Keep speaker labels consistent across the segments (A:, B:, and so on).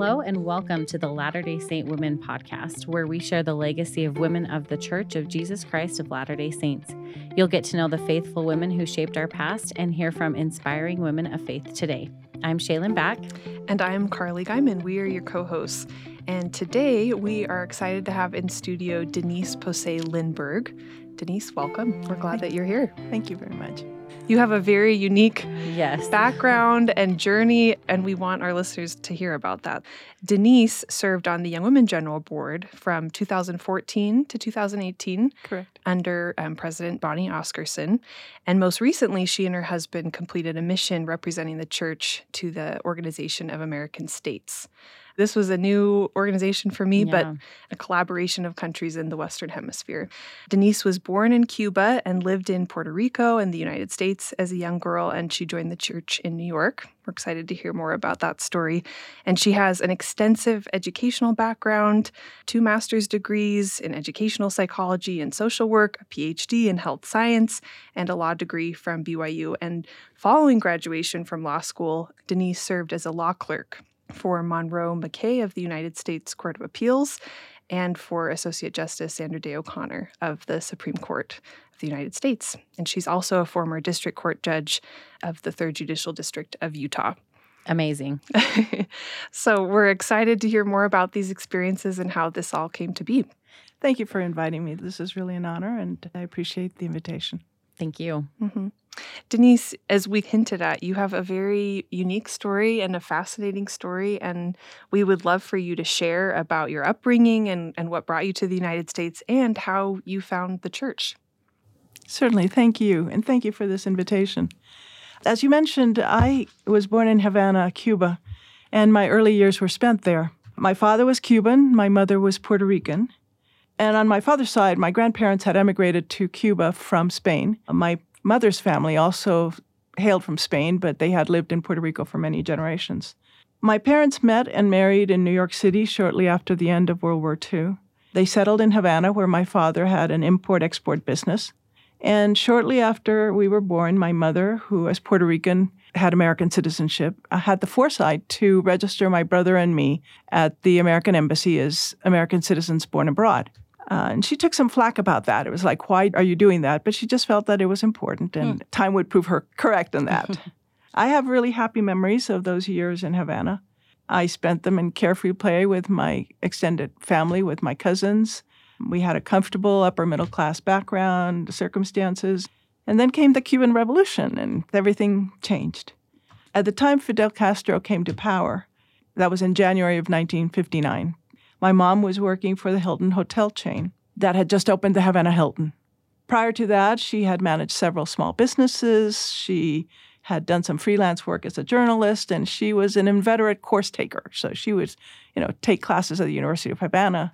A: Hello, and welcome to the Latter day Saint Women podcast, where we share the legacy of women of the Church of Jesus Christ of Latter day Saints. You'll get to know the faithful women who shaped our past and hear from inspiring women of faith today. I'm Shaylin Back.
B: And I'm Carly Guyman. We are your co hosts. And today we are excited to have in studio Denise Posse Lindberg. Denise, welcome. We're glad that you're here.
C: Thank you very much.
B: You have a very unique
A: yes.
B: background and journey, and we want our listeners to hear about that. Denise served on the Young Women General Board from 2014 to 2018.
C: Correct.
B: Under um, President Bonnie Oscarson. And most recently, she and her husband completed a mission representing the church to the Organization of American States. This was a new organization for me, yeah. but a collaboration of countries in the Western Hemisphere. Denise was born in Cuba and lived in Puerto Rico and the United States as a young girl, and she joined the church in New York. We're excited to hear more about that story. And she has an extensive educational background, two master's degrees in educational psychology and social work, a PhD in health science, and a law degree from BYU. And following graduation from law school, Denise served as a law clerk for Monroe McKay of the United States Court of Appeals and for Associate Justice Sandra Day O'Connor of the Supreme Court of the United States. And she's also a former district court judge of the Third Judicial District of Utah.
A: Amazing.
B: so we're excited to hear more about these experiences and how this all came to be.
C: Thank you for inviting me. This is really an honor, and I appreciate the invitation.
A: Thank you.
B: Mm-hmm. Denise, as we hinted at, you have a very unique story and a fascinating story, and we would love for you to share about your upbringing and, and what brought you to the United States and how you found the church.
C: Certainly. Thank you. And thank you for this invitation. As you mentioned, I was born in Havana, Cuba, and my early years were spent there. My father was Cuban, my mother was Puerto Rican. And on my father's side, my grandparents had emigrated to Cuba from Spain. My mother's family also hailed from Spain, but they had lived in Puerto Rico for many generations. My parents met and married in New York City shortly after the end of World War II. They settled in Havana, where my father had an import export business. And shortly after we were born, my mother, who as Puerto Rican had American citizenship, uh, had the foresight to register my brother and me at the American Embassy as American citizens born abroad. Uh, and she took some flack about that. It was like, why are you doing that? But she just felt that it was important, and mm. time would prove her correct in that. I have really happy memories of those years in Havana. I spent them in carefree play with my extended family, with my cousins. We had a comfortable upper middle class background, circumstances. And then came the Cuban Revolution, and everything changed. At the time Fidel Castro came to power, that was in January of 1959, my mom was working for the Hilton hotel chain that had just opened the Havana Hilton. Prior to that, she had managed several small businesses. She had done some freelance work as a journalist, and she was an inveterate course taker. So she would, you know, take classes at the University of Havana.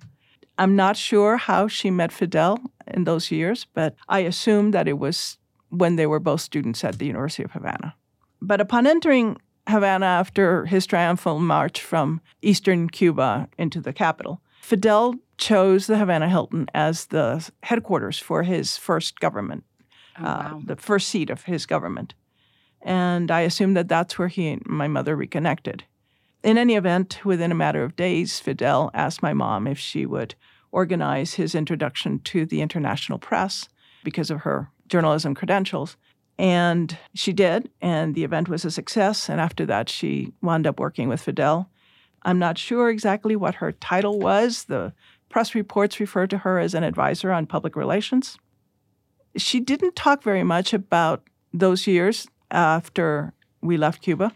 C: I'm not sure how she met Fidel in those years, but I assume that it was when they were both students at the University of Havana. But upon entering Havana after his triumphal march from eastern Cuba into the capital. Fidel chose the Havana Hilton as the headquarters for his first government,
A: oh, wow. uh,
C: the first seat of his government. And I assume that that's where he and my mother reconnected. In any event, within a matter of days, Fidel asked my mom if she would organize his introduction to the international press because of her journalism credentials. And she did, and the event was a success. And after that, she wound up working with Fidel. I'm not sure exactly what her title was. The press reports refer to her as an advisor on public relations. She didn't talk very much about those years after we left Cuba,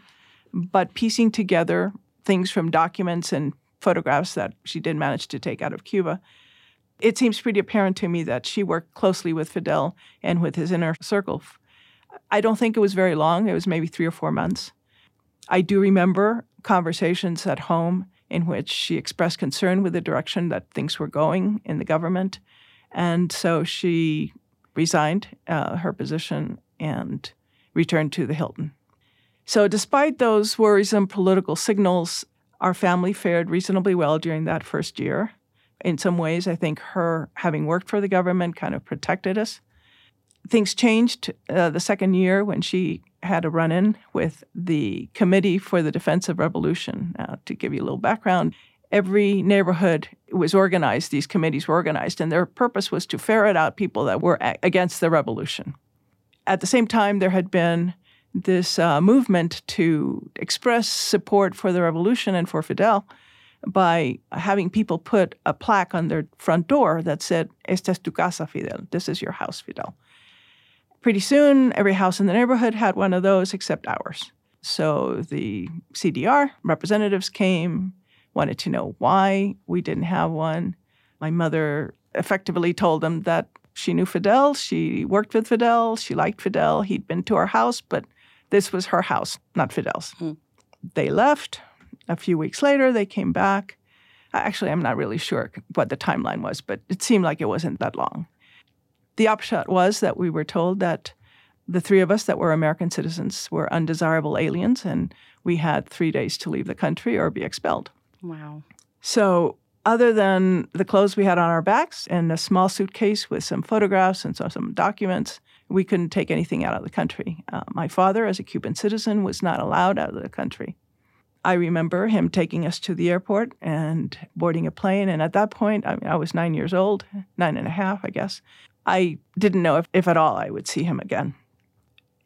C: but piecing together things from documents and photographs that she did manage to take out of Cuba, it seems pretty apparent to me that she worked closely with Fidel and with his inner circle I don't think it was very long. It was maybe three or four months. I do remember conversations at home in which she expressed concern with the direction that things were going in the government. And so she resigned uh, her position and returned to the Hilton. So, despite those worrisome political signals, our family fared reasonably well during that first year. In some ways, I think her having worked for the government kind of protected us things changed uh, the second year when she had a run in with the Committee for the Defense of Revolution. Uh, to give you a little background, every neighborhood was organized, these committees were organized, and their purpose was to ferret out people that were a- against the revolution. At the same time, there had been this uh, movement to express support for the revolution and for Fidel by having people put a plaque on their front door that said, Esta es tu casa, Fidel. This is your house, Fidel. Pretty soon, every house in the neighborhood had one of those except ours. So the CDR representatives came, wanted to know why we didn't have one. My mother effectively told them that she knew Fidel, she worked with Fidel, she liked Fidel, he'd been to our house, but this was her house, not Fidel's. Hmm. They left. A few weeks later, they came back. Actually, I'm not really sure what the timeline was, but it seemed like it wasn't that long. The upshot was that we were told that the three of us that were American citizens were undesirable aliens, and we had three days to leave the country or be expelled.
A: Wow.
C: So, other than the clothes we had on our backs and a small suitcase with some photographs and some documents, we couldn't take anything out of the country. Uh, my father, as a Cuban citizen, was not allowed out of the country. I remember him taking us to the airport and boarding a plane. And at that point, I, mean, I was nine years old, nine and a half, I guess. I didn't know if, if at all I would see him again.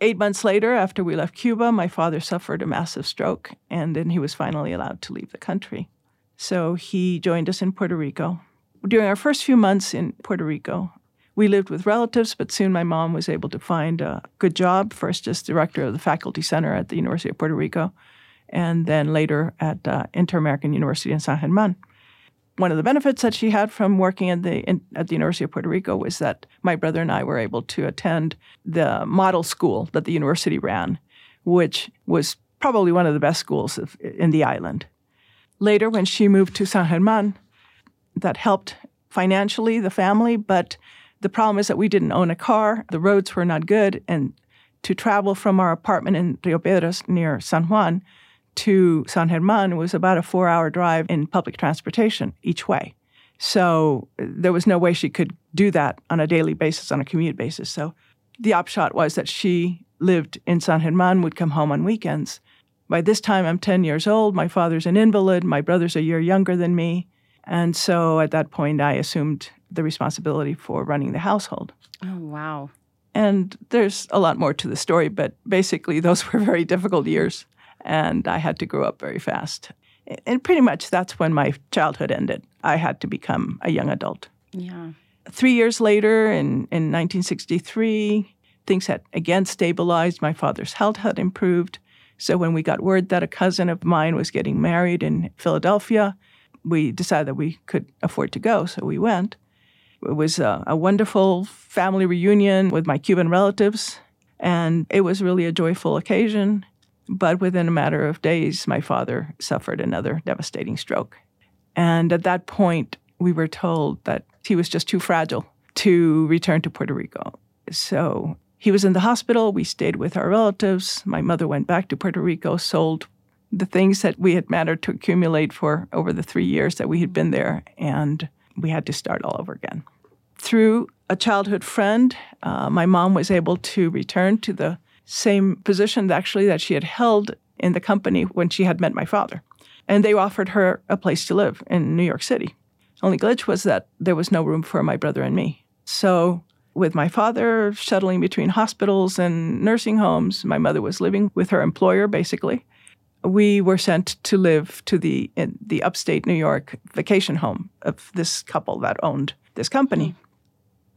C: Eight months later, after we left Cuba, my father suffered a massive stroke, and then he was finally allowed to leave the country. So he joined us in Puerto Rico. During our first few months in Puerto Rico, we lived with relatives, but soon my mom was able to find a good job, first as director of the faculty center at the University of Puerto Rico, and then later at uh, Inter American University in San German one of the benefits that she had from working at the in, at the University of Puerto Rico was that my brother and I were able to attend the model school that the university ran, which was probably one of the best schools of, in the island. Later, when she moved to San German, that helped financially the family, but the problem is that we didn't own a car, the roads were not good, and to travel from our apartment in Rio Piedras near San Juan to San German was about a four hour drive in public transportation each way. So there was no way she could do that on a daily basis, on a commute basis. So the upshot was that she lived in San German, would come home on weekends. By this time, I'm 10 years old. My father's an invalid. My brother's a year younger than me. And so at that point, I assumed the responsibility for running the household.
A: Oh, wow.
C: And there's a lot more to the story, but basically, those were very difficult years and I had to grow up very fast. And pretty much that's when my childhood ended. I had to become a young adult.
A: Yeah.
C: Three years later, in, in 1963, things had again stabilized. My father's health had improved. So when we got word that a cousin of mine was getting married in Philadelphia, we decided that we could afford to go. So we went. It was a, a wonderful family reunion with my Cuban relatives, and it was really a joyful occasion. But within a matter of days, my father suffered another devastating stroke. And at that point, we were told that he was just too fragile to return to Puerto Rico. So he was in the hospital. We stayed with our relatives. My mother went back to Puerto Rico, sold the things that we had managed to accumulate for over the three years that we had been there, and we had to start all over again. Through a childhood friend, uh, my mom was able to return to the same position actually that she had held in the company when she had met my father. And they offered her a place to live in New York City. Only glitch was that there was no room for my brother and me. So, with my father shuttling between hospitals and nursing homes, my mother was living with her employer basically. We were sent to live to the the upstate New York vacation home of this couple that owned this company. Mm.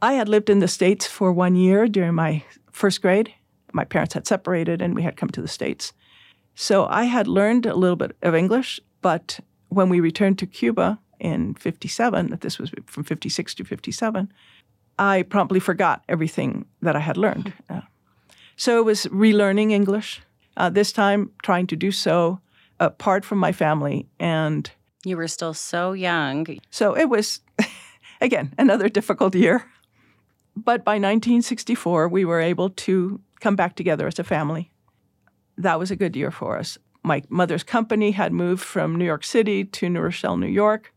C: I had lived in the States for one year during my first grade, my parents had separated and we had come to the States. So I had learned a little bit of English, but when we returned to Cuba in 57, that this was from 56 to 57, I promptly forgot everything that I had learned. Uh, so it was relearning English, uh, this time trying to do so apart from my family. And
A: you were still so young.
C: So it was, again, another difficult year. But by 1964, we were able to come back together as a family. That was a good year for us. My mother's company had moved from New York City to New Rochelle, New York.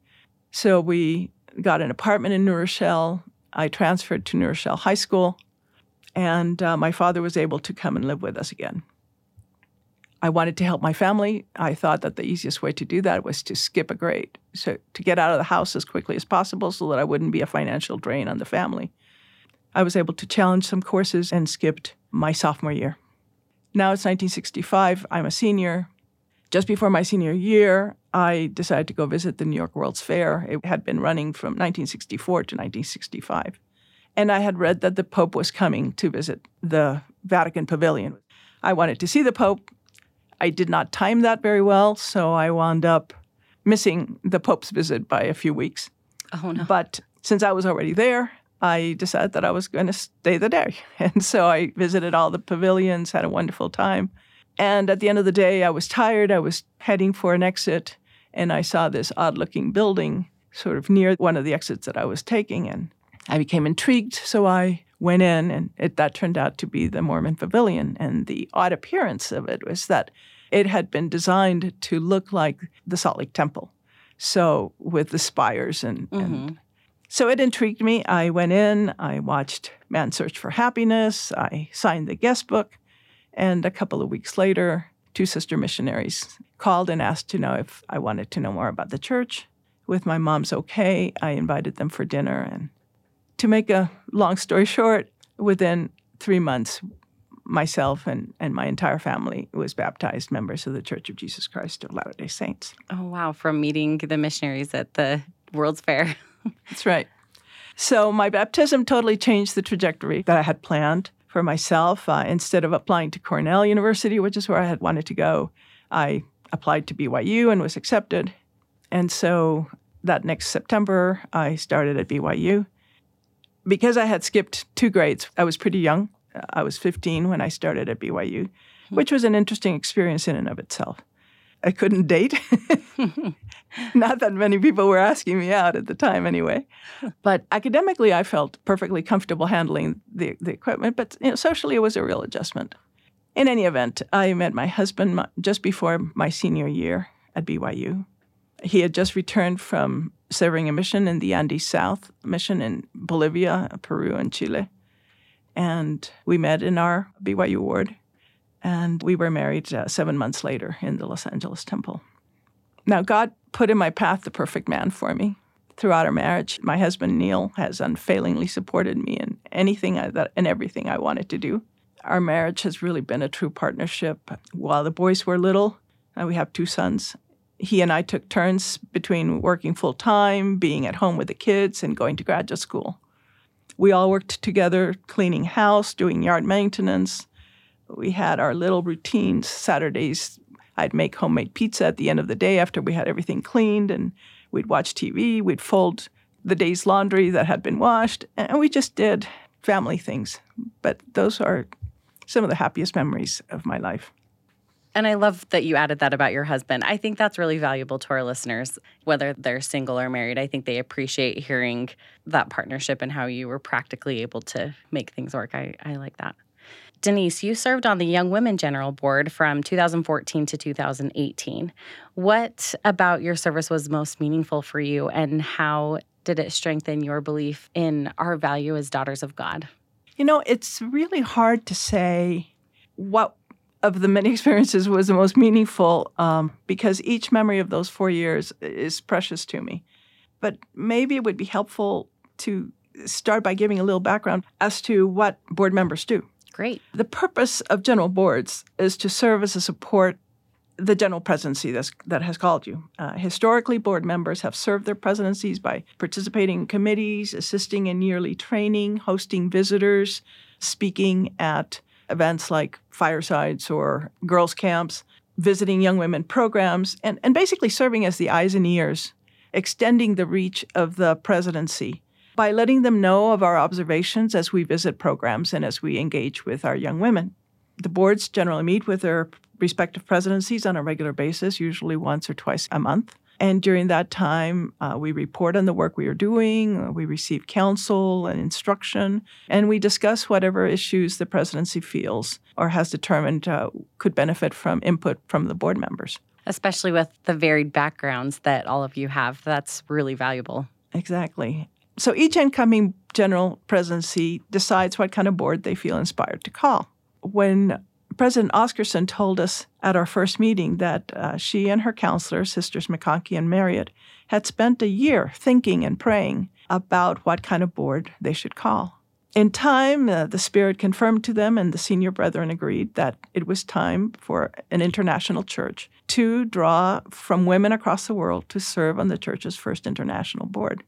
C: So we got an apartment in New Rochelle. I transferred to New Rochelle High School, and uh, my father was able to come and live with us again. I wanted to help my family. I thought that the easiest way to do that was to skip a grade. So to get out of the house as quickly as possible so that I wouldn't be a financial drain on the family. I was able to challenge some courses and skipped my sophomore year. Now it's 1965. I'm a senior. Just before my senior year, I decided to go visit the New York World's Fair. It had been running from 1964 to 1965. And I had read that the Pope was coming to visit the Vatican Pavilion. I wanted to see the Pope. I did not time that very well, so I wound up missing the Pope's visit by a few weeks.
A: Oh, no.
C: But since I was already there, I decided that I was going to stay the day. And so I visited all the pavilions, had a wonderful time. And at the end of the day, I was tired. I was heading for an exit, and I saw this odd looking building sort of near one of the exits that I was taking. And I became intrigued. So I went in, and it, that turned out to be the Mormon Pavilion. And the odd appearance of it was that it had been designed to look like the Salt Lake Temple. So with the spires and, mm-hmm. and so it intrigued me. I went in, I watched Man's Search for Happiness, I signed the guest book, and a couple of weeks later, two sister missionaries called and asked to know if I wanted to know more about the church. With my mom's okay, I invited them for dinner. And to make a long story short, within three months, myself and, and my entire family was baptized members of the Church of Jesus Christ of Latter day Saints.
A: Oh, wow. From meeting the missionaries at the World's Fair.
C: That's right. So my baptism totally changed the trajectory that I had planned for myself. Uh, instead of applying to Cornell University, which is where I had wanted to go, I applied to BYU and was accepted. And so that next September, I started at BYU. Because I had skipped two grades, I was pretty young. I was 15 when I started at BYU, hmm. which was an interesting experience in and of itself. I couldn't date. Not that many people were asking me out at the time, anyway. But academically, I felt perfectly comfortable handling the, the equipment, but you know, socially, it was a real adjustment. In any event, I met my husband just before my senior year at BYU. He had just returned from serving a mission in the Andes South mission in Bolivia, Peru, and Chile. And we met in our BYU ward and we were married uh, seven months later in the Los Angeles temple. Now, God put in my path the perfect man for me. Throughout our marriage, my husband Neil has unfailingly supported me in anything I, and everything I wanted to do. Our marriage has really been a true partnership. While the boys were little, uh, we have two sons. He and I took turns between working full time, being at home with the kids, and going to graduate school. We all worked together, cleaning house, doing yard maintenance, we had our little routines. Saturdays, I'd make homemade pizza at the end of the day after we had everything cleaned, and we'd watch TV. We'd fold the day's laundry that had been washed, and we just did family things. But those are some of the happiest memories of my life.
A: And I love that you added that about your husband. I think that's really valuable to our listeners, whether they're single or married. I think they appreciate hearing that partnership and how you were practically able to make things work. I, I like that. Denise, you served on the Young Women General Board from 2014 to 2018. What about your service was most meaningful for you, and how did it strengthen your belief in our value as daughters of God?
C: You know, it's really hard to say what of the many experiences was the most meaningful um, because each memory of those four years is precious to me. But maybe it would be helpful to start by giving a little background as to what board members do.
A: Great.
C: The purpose of general boards is to serve as a support the general presidency that's, that has called you. Uh, historically, board members have served their presidencies by participating in committees, assisting in yearly training, hosting visitors, speaking at events like firesides or girls' camps, visiting young women programs, and, and basically serving as the eyes and ears, extending the reach of the presidency by letting them know of our observations as we visit programs and as we engage with our young women. The boards generally meet with their respective presidencies on a regular basis, usually once or twice a month. And during that time, uh, we report on the work we are doing, we receive counsel and instruction, and we discuss whatever issues the presidency feels or has determined uh, could benefit from input from the board members.
A: Especially with the varied backgrounds that all of you have, that's really valuable.
C: Exactly. So each incoming general presidency decides what kind of board they feel inspired to call. When President Oscarson told us at our first meeting that uh, she and her counselors, Sisters McConkie and Marriott, had spent a year thinking and praying about what kind of board they should call. In time, uh, the Spirit confirmed to them, and the senior brethren agreed that it was time for an international church to draw from women across the world to serve on the church's first international board.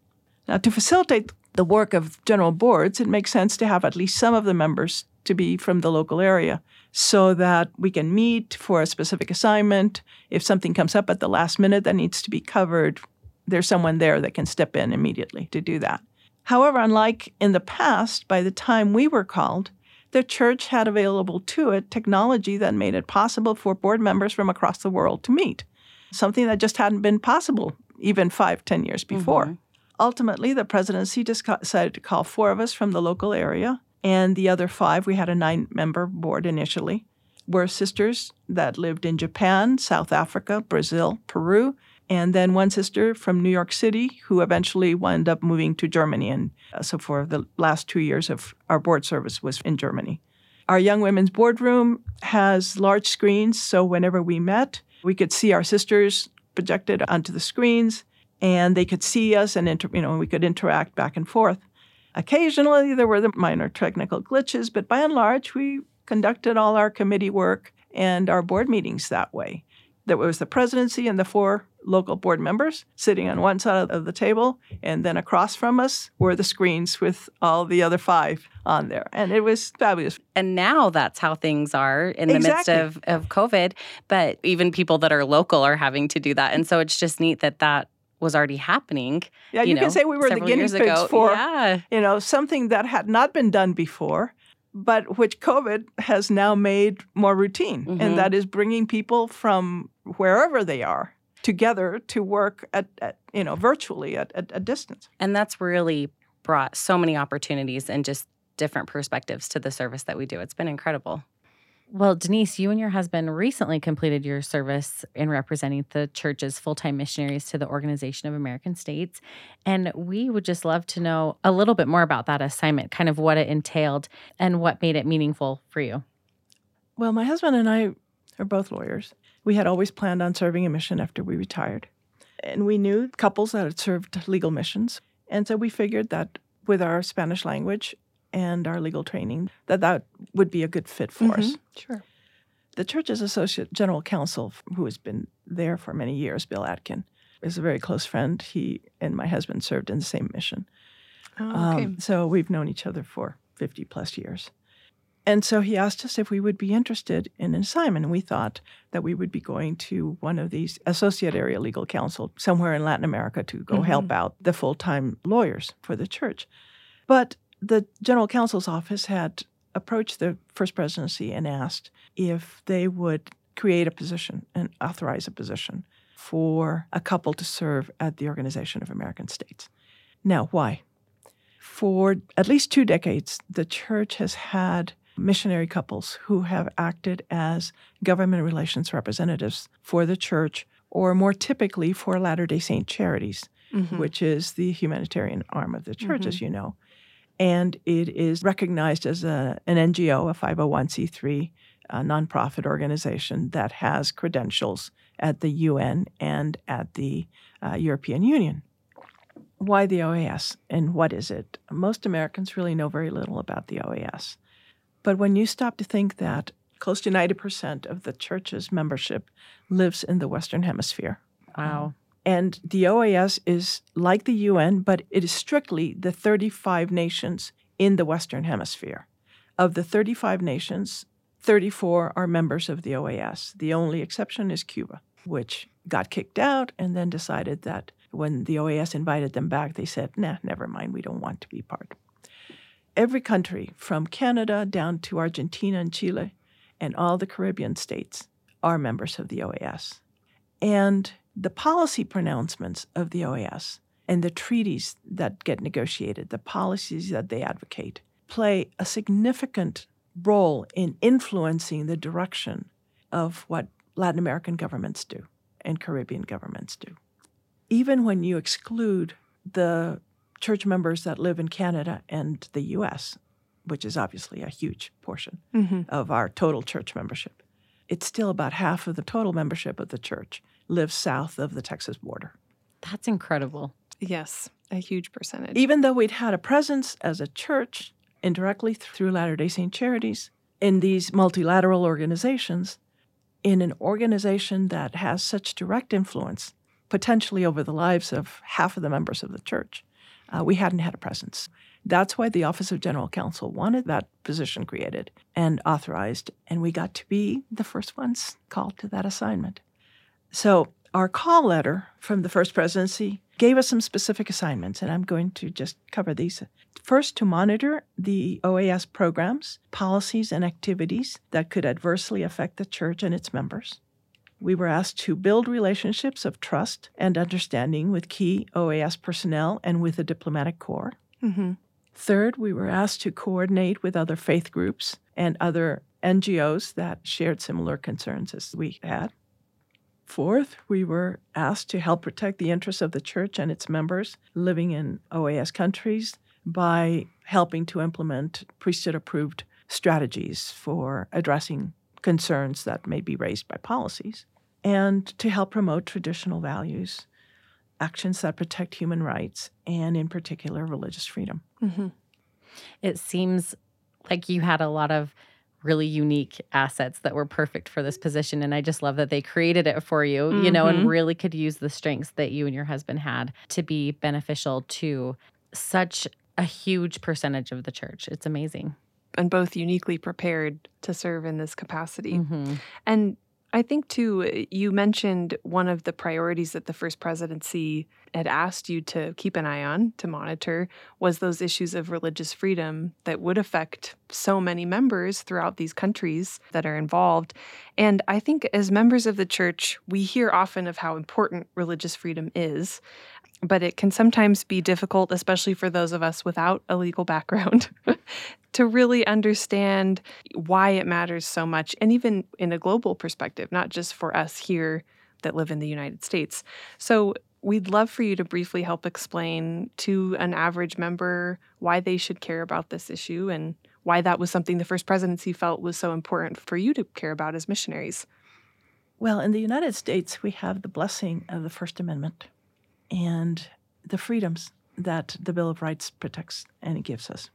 C: Now, to facilitate the work of general boards, it makes sense to have at least some of the members to be from the local area so that we can meet for a specific assignment. If something comes up at the last minute that needs to be covered, there's someone there that can step in immediately to do that. However, unlike in the past, by the time we were called, the church had available to it technology that made it possible for board members from across the world to meet, something that just hadn't been possible even five, ten years before. Mm-hmm. Ultimately, the presidency decided to call four of us from the local area, and the other five, we had a nine member board initially, were sisters that lived in Japan, South Africa, Brazil, Peru, and then one sister from New York City who eventually wound up moving to Germany. And uh, so for the last two years of our board service was in Germany. Our Young Women's Boardroom has large screens, so whenever we met, we could see our sisters projected onto the screens, and they could see us, and inter- you know we could interact back and forth. Occasionally, there were the minor technical glitches, but by and large, we conducted all our committee work and our board meetings that way. There was the presidency and the four local board members sitting on one side of the table, and then across from us were the screens with all the other five on there. And it was fabulous.
A: And now that's how things are in the exactly. midst of, of COVID. But even people that are local are having to do that. And so it's just neat that that was already happening.
C: Yeah, you, you know, can say we were the guinea pigs ago. for yeah. you know something that had not been done before, but which COVID has now made more routine, mm-hmm. and that is bringing people from wherever they are together to work at, at you know virtually at, at a distance.
A: And that's really brought so many opportunities and just different perspectives to the service that we do. It's been incredible. Well, Denise, you and your husband recently completed your service in representing the church's full time missionaries to the Organization of American States. And we would just love to know a little bit more about that assignment, kind of what it entailed and what made it meaningful for you.
C: Well, my husband and I are both lawyers. We had always planned on serving a mission after we retired. And we knew couples that had served legal missions. And so we figured that with our Spanish language and our legal training, that that would be a good fit for mm-hmm. us.
B: Sure.
C: The church's associate general counsel, who has been there for many years, Bill Atkin, is a very close friend. He and my husband served in the same mission.
B: Oh, okay. Um,
C: so we've known each other for 50 plus years. And so he asked us if we would be interested in an assignment. And we thought that we would be going to one of these associate area legal counsel somewhere in Latin America to go mm-hmm. help out the full time lawyers for the church. But the general counsel's office had approached the first presidency and asked if they would create a position and authorize a position for a couple to serve at the Organization of American States. Now, why? For at least two decades, the church has had missionary couples who have acted as government relations representatives for the church, or more typically for Latter day Saint charities, mm-hmm. which is the humanitarian arm of the church, mm-hmm. as you know. And it is recognized as a, an NGO, a 501c3 a nonprofit organization that has credentials at the UN and at the uh, European Union. Why the OAS and what is it? Most Americans really know very little about the OAS. But when you stop to think that close to 90% of the church's membership lives in the Western Hemisphere.
A: Wow.
C: And the OAS is like the UN, but it is strictly the 35 nations in the Western Hemisphere. Of the 35 nations, 34 are members of the OAS. The only exception is Cuba, which got kicked out and then decided that when the OAS invited them back, they said, nah, never mind, we don't want to be part every country from Canada down to Argentina and Chile and all the Caribbean states are members of the OAS. And the policy pronouncements of the OAS and the treaties that get negotiated, the policies that they advocate, play a significant role in influencing the direction of what Latin American governments do and Caribbean governments do. Even when you exclude the church members that live in Canada and the US. which is obviously a huge portion
B: Mm-hmm.
C: of our total church membership, it's still about half of the total membership of the church lives south of the Texas border.
A: That's incredible.
B: Yes, a huge percentage.
C: Even though we'd had a presence as a church indirectly through Latter day Saint Charities in these multilateral organizations, in an organization that has such direct influence, potentially over the lives of half of the members of the church, uh, we hadn't had a presence. That's why the Office of General Counsel wanted that position created and authorized, and we got to be the first ones called to that assignment. So, our call letter from the First Presidency gave us some specific assignments, and I'm going to just cover these. First, to monitor the OAS programs, policies, and activities that could adversely affect the church and its members. We were asked to build relationships of trust and understanding with key OAS personnel and with the diplomatic corps.
B: Mm-hmm.
C: Third, we were asked to coordinate with other faith groups and other NGOs that shared similar concerns as we had. Fourth, we were asked to help protect the interests of the church and its members living in OAS countries by helping to implement priesthood approved strategies for addressing concerns that may be raised by policies, and to help promote traditional values, actions that protect human rights, and in particular, religious freedom.
B: Mm-hmm.
A: It seems like you had a lot of really unique assets that were perfect for this position. And I just love that they created it for you, you know, and
B: Mhm.
A: really could use the strengths that you and your husband had to be beneficial to such a huge percentage of the church. It's amazing.
B: And both uniquely prepared to serve in this capacity.
A: Mhm.
B: And I think, too, eh, you mentioned one of the priorities that the first presidency had asked you to keep an eye on, to monitor, was those issues of religious freedom that would affect so many members throughout these countries that are involved. And I think as members of the church, we hear often of how important religious freedom is. But it can sometimes be difficult, especially for those of us without a legal background, to really understand why it matters so much, and even in a global perspective, not just for us here that live in the United States. So, we'd love for you to briefly help explain to an average member why they should care about this issue and why that was something the first presidency felt was so important for you to care about as missionaries.
C: Well, in the United States, we have the blessing of the First Amendment and the freedoms that the Bill of Rights protects and gives us.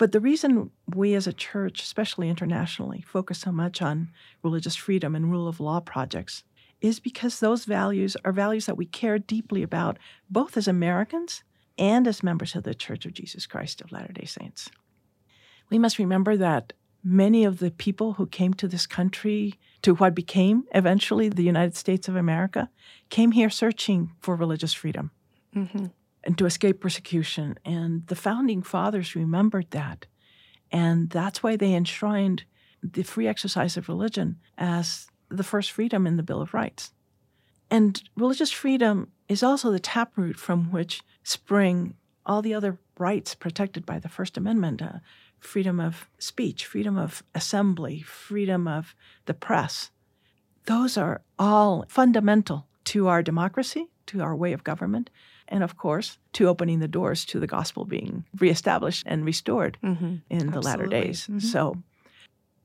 C: But the reason we as a church, especially internationally, focus so much on religious freedom and rule of law projects is because those values are values that we care deeply about, both as Americans and as members of the Church of Jesus Christ of Latter day Saints. We must remember that many of the people who came to this country, to what became eventually the United States of America, came here searching for religious freedom
B: Mm-hmm.
C: And to escape persecution. And the founding fathers remembered that. And that's why they enshrined the free exercise of religion as the first freedom in the Bill of Rights. And religious freedom is also the taproot from which spring all the other rights protected by the First Amendment uh, freedom of speech, freedom of assembly, freedom of the press. Those are all fundamental to our democracy, to our way of government, and of course, to opening the doors to the gospel being reestablished and restored
B: Mm-hmm.
C: in the latter
B: Absolutely.
C: days.
B: Mhm.
C: So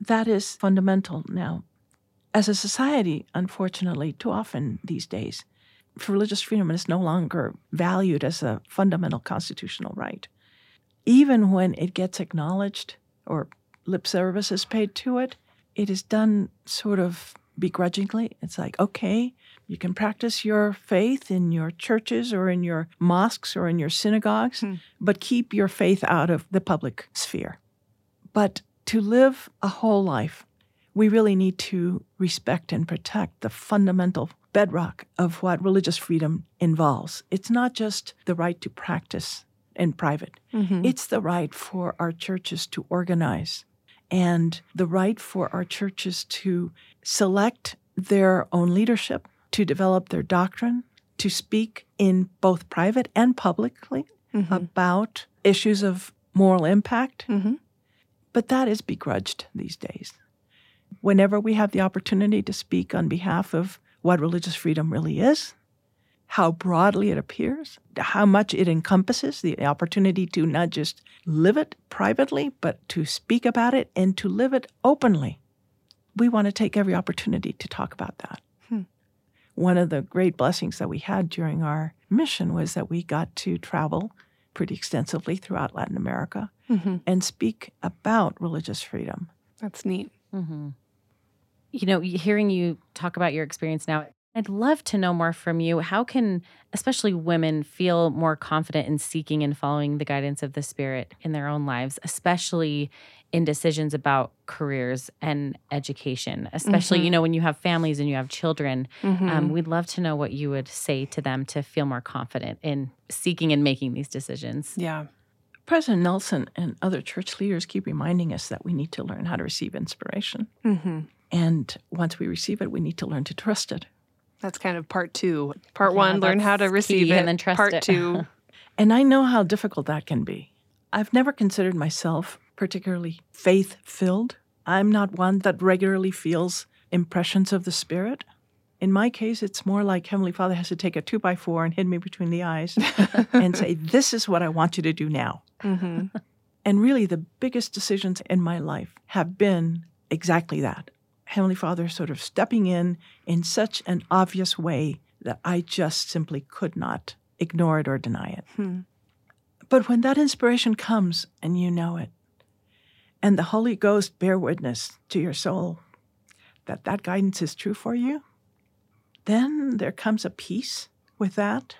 C: that is fundamental. Now, as a society, unfortunately, too often these days, religious freedom is no longer valued as a fundamental constitutional right. Even when it gets acknowledged or lip service is paid to it, it is done sort of begrudgingly. It's like, okay, you can practice your faith in your churches or in your mosques or in your synagogues,
B: Hmm.
C: but keep your faith out of the public sphere. But to live a whole life, we really need to respect and protect the fundamental bedrock of what religious freedom involves. It's not just the right to practice in private,
B: Mm-hmm.
C: it's the right for our churches to organize and the right for our churches to select their own leadership, to develop their doctrine, to speak in both private and publicly
B: Mm-hmm.
C: about issues of moral impact.
B: Mm-hmm.
C: But that is begrudged these days. Whenever we have the opportunity to speak on behalf of what religious freedom really is, how broadly it appears, how much it encompasses the opportunity to not just live it privately, but to speak about it and to live it openly. We want to take every opportunity to talk about that. One of the great blessings that we had during our mission was that we got to travel pretty extensively throughout Latin America
B: Mm-hmm.
C: and speak about religious freedom.
B: That's neat.
A: hmm You know, hearing you talk about your experience now, I'd love to know more from you. How can, especially women, feel more confident in seeking and following the guidance of the Spirit in their own lives, especially in decisions about careers and education? Especially, you
B: Mhm.
A: know, when you have families and you have children,
B: Mhm.
A: um, we'd love to know what you would say to them to feel more confident in seeking and making these decisions.
B: yeah.
C: President Nelson and other church leaders keep reminding us that we need to learn how to receive inspiration.
B: Mm-hmm.
C: And once we receive it, we need to learn to trust it.
B: That's kind of part two. Part
A: Yeah,
B: one, learn how to receive it.
A: and then trust
B: part
A: it.
B: two,
C: And I know how difficult that can be. I've never considered myself particularly faith filled. I'm not one that regularly feels impressions of the Spirit. In my case, it's more like Heavenly Father has to take a two by four and hit me between the eyes and say, This is what I want you to do now.
B: mm-hmm.
C: And really, the biggest decisions in my life have been exactly that. Heavenly Father sort of stepping in in such an obvious way that I just simply could not ignore it or deny it.
B: Hmm.
C: But when that inspiration comes and you know it, and the Holy Ghost bear witness to your soul that that guidance is true for you, then there comes a peace with that.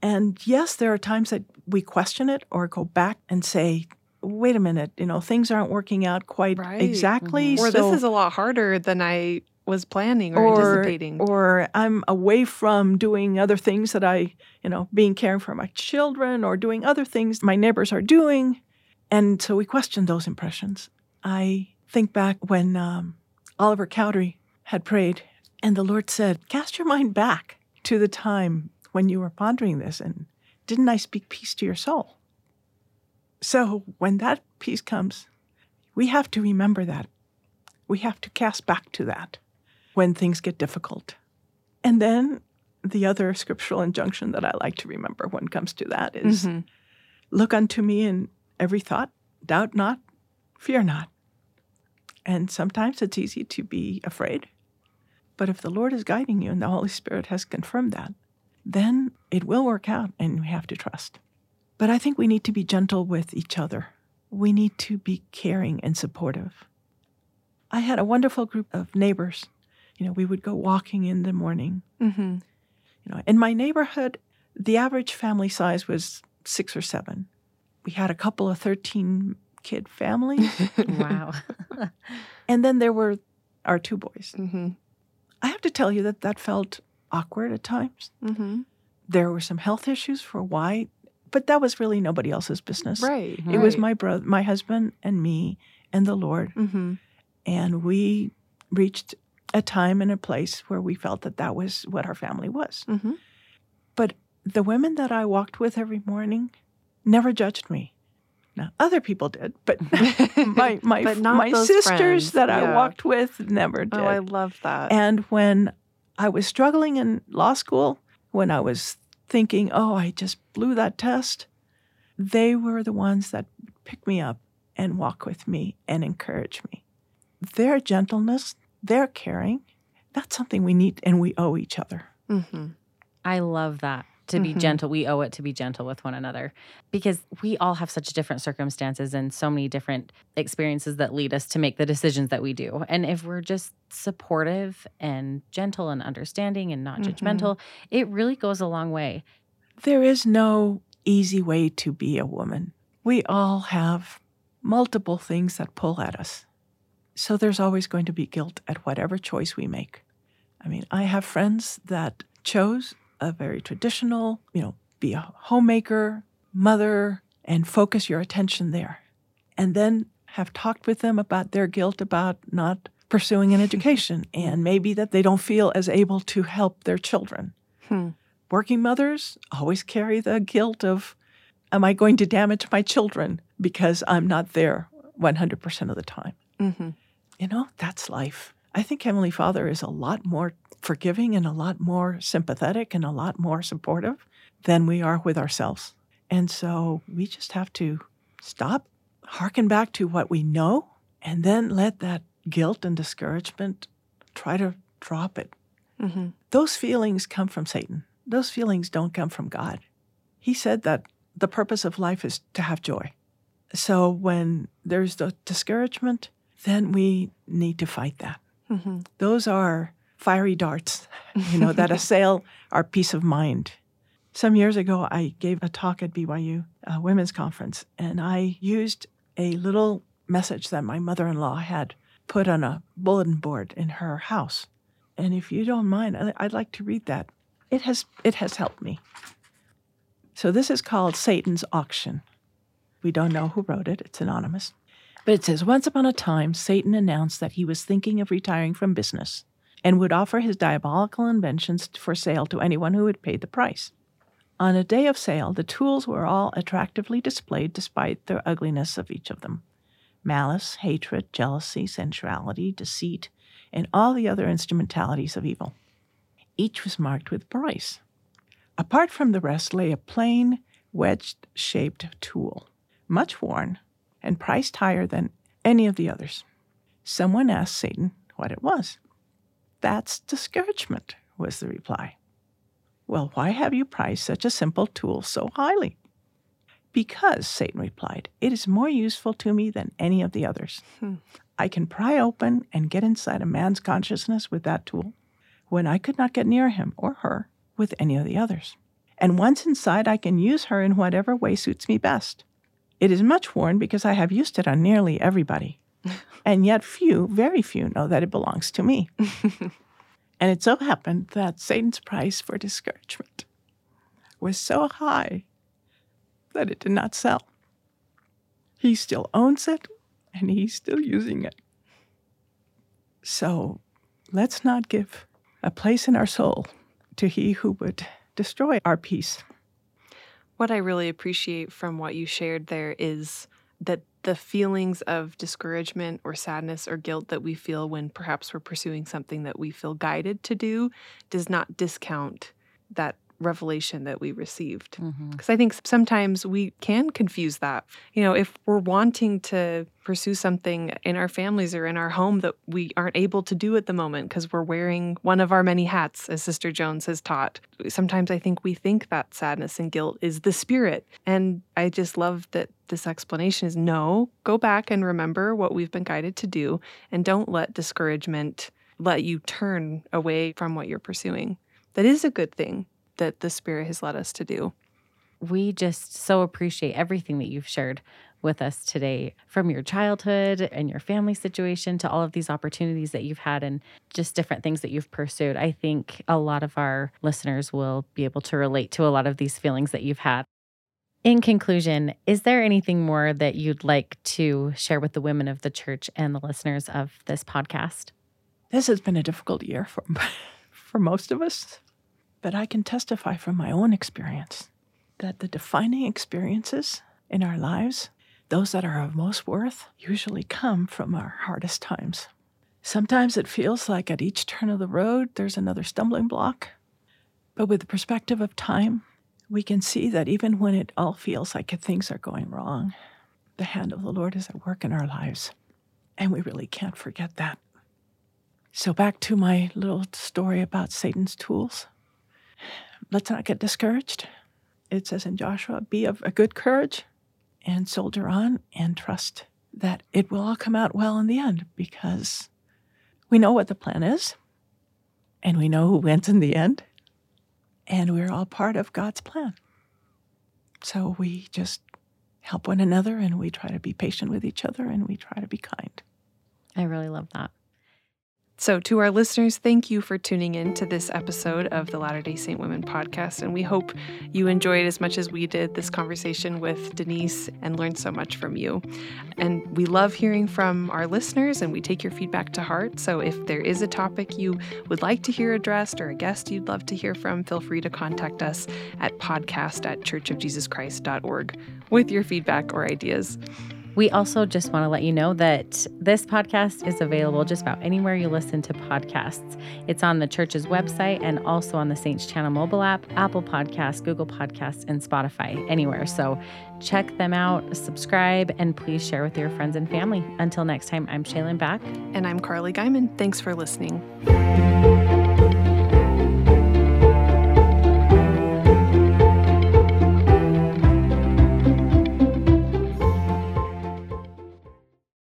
C: And yes, there are times that we question it or go back and say, wait a minute, you know, things aren't working out quite
B: Right.
C: exactly.
A: Mhm.
B: Or
C: so-
B: this is a lot harder than I was planning or,
C: or,
B: anticipating.
C: or I'm away from doing other things that I, you know, being caring for my children or doing other things my neighbors are doing. And so we question those impressions. I think back when um, Oliver Cowdery had prayed, and the Lord said, Cast your mind back to the time when you were pondering this, and didn't I speak peace to your soul? So when that peace comes, we have to remember that. We have to cast back to that when things get difficult. And then the other scriptural injunction that I like to remember when it comes to that is
B: Mhm.
C: look unto me in every thought, doubt not, fear not. And sometimes it's easy to be afraid. But if the Lord is guiding you and the Holy Spirit has confirmed that, then it will work out and we have to trust. But I think we need to be gentle with each other. We need to be caring and supportive. I had a wonderful group of neighbors. You know, we would go walking in the morning.
B: Mhm.
C: You know, in my neighborhood, the average family size was six or seven. We had a couple of 13 kid families,
A: Wow.
C: and then there were our two boys.
B: Mhm.
C: I have to tell you that that felt awkward at times.
B: Mhm.
C: There were some health issues for why, but that was really nobody else's business.
B: Right.
C: It was my brother, my husband, and me, and the Lord,
B: Mhm.
C: and we reached a time and a place where we felt that that was what our family was.
B: Mhm.
C: But the women that I walked with every morning never judged me. Now, other people did, but my my
B: But
C: my sisters
B: friends.
C: that I walked with never did.
B: Oh, I love that.
C: and when I was struggling in law school, when I was thinking, "Oh, I just blew that test," they were the ones that pick me up and walk with me and encourage me. Their gentleness, their caring, that's something we need and we owe each other.
B: Mhm.
A: I love that. To be
B: Mhm.
A: gentle, we owe it to be gentle with one another because we all have such different circumstances and so many different experiences that lead us to make the decisions that we do. And if we're just supportive and gentle and understanding and not
B: Mhm.
A: judgmental, it really goes a long way.
C: There is no easy way to be a woman. We all have multiple things that pull at us. So there's always going to be guilt at whatever choice we make. I mean, I have friends that chose a very traditional, you know, be a homemaker, mother, and focus your attention there. And then have talked with them about their guilt about not pursuing an education and maybe that they don't feel as able to help their children
B: Hmm.
C: working mothers always carry the guilt of am i going to damage my children because i'm not there 100% of the time
B: Mhm.
C: you know that's life I think Heavenly Father is a lot more forgiving and a lot more sympathetic and a lot more supportive than we are with ourselves. And so we just have to stop, hearken back to what we know, and then let that guilt and discouragement try to drop it. Mm-hmm. Those feelings come from Satan. Those feelings don't come from God. He said that the purpose of life is to have joy. So when there's the discouragement, then we need to fight that. Mm-hmm. Those are fiery darts, you know, that assail our peace of mind. Some years ago, I gave a talk at BYU, a women's conference, and I used a little message that my mother in law had put on a bulletin board in her house. And if you don't mind, I'd like to read that. It has, it has helped me. So this is called Satan's Auction. We don't know who wrote it, it's anonymous. But it says Once upon a time, Satan announced that he was thinking of retiring from business and would offer his diabolical inventions for sale to anyone who would pay the price. On a day of sale, the tools were all attractively displayed despite the ugliness of each of them malice, hatred, jealousy, sensuality, deceit, and all the other instrumentalities of evil. Each was marked with price. Apart from the rest lay a plain, wedged shaped tool, much worn and priced higher than any of the others. Someone asked Satan what it was. That's discouragement, was the reply. Well, why have you priced such a simple tool so highly? Because, Satan replied, it is more useful to me than any of the others. Hmm. I can pry open and get inside a man's consciousness with that tool when I could not get near him or her with any of the others. And once inside, I can use her in whatever way suits me best. It is much worn because I have used it on nearly everybody. and yet, few, very few, know that it belongs to me. and it so happened that Satan's price for discouragement was so high that it did not sell. He still owns it and he's still using it. So let's not give a place in our soul to he who would destroy our peace.
B: What I really appreciate from what you shared there is that the feelings of discouragement or sadness or guilt that we feel when perhaps we're pursuing something that we feel guided to do does not discount that revelation that we received. Because mm-hmm. I think sometimes we can confuse that. You know, if we're wanting to pursue something in our families or in our home that we aren't able to do at the moment because we're wearing one of our many hats, as Sister Jones has taught, sometimes I think we think that sadness and guilt is the spirit. And I just love that this explanation is no, go back and remember what we've been guided to do and don't let discouragement let you turn away from what you're pursuing. That is a good thing that the Spirit has led us to do.
A: We just so appreciate everything that you've shared with us today from your childhood and your family situation to all of these opportunities that you've had and just different things that you've pursued. I think a lot of our listeners will be able to relate to a lot of these feelings that you've had. In conclusion, is there anything more that you'd like to share with the women of the church and the listeners of this podcast?
C: This has been a difficult year for, for most of us. But I can testify from my own experience that the defining experiences in our lives, those that are of most worth, usually come from our hardest times. Sometimes it feels like at each turn of the road, there's another stumbling block. But with the perspective of time, we can see that even when it all feels like things are going wrong, the hand of the Lord is at work in our lives. And we really can't forget that. So, back to my little story about Satan's tools let's not get discouraged. It says in Joshua, be of a good courage and soldier on and trust that it will all come out well in the end because we know what the plan is and we know who wins in the end and we're all part of God's plan. So we just help one another and we try to be patient with each other and we try to be kind.
A: I really love that.
B: So, to our listeners, thank you for tuning in to this episode of the Latter day Saint Women podcast. And we hope you enjoyed as much as we did this conversation with Denise and learned so much from you. And we love hearing from our listeners and we take your feedback to heart. So, if there is a topic you would like to hear addressed or a guest you'd love to hear from, feel free to contact us at podcast at churchofjesuschrist.org with your feedback or ideas.
A: We also just want to let you know that this podcast is available just about anywhere you listen to podcasts. It's on the church's website and also on the Saints Channel mobile app, Apple Podcasts, Google Podcasts, and Spotify, anywhere. So check them out, subscribe, and please share with your friends and family. Until next time, I'm Shaylin Back.
B: And I'm Carly Guyman. Thanks for listening.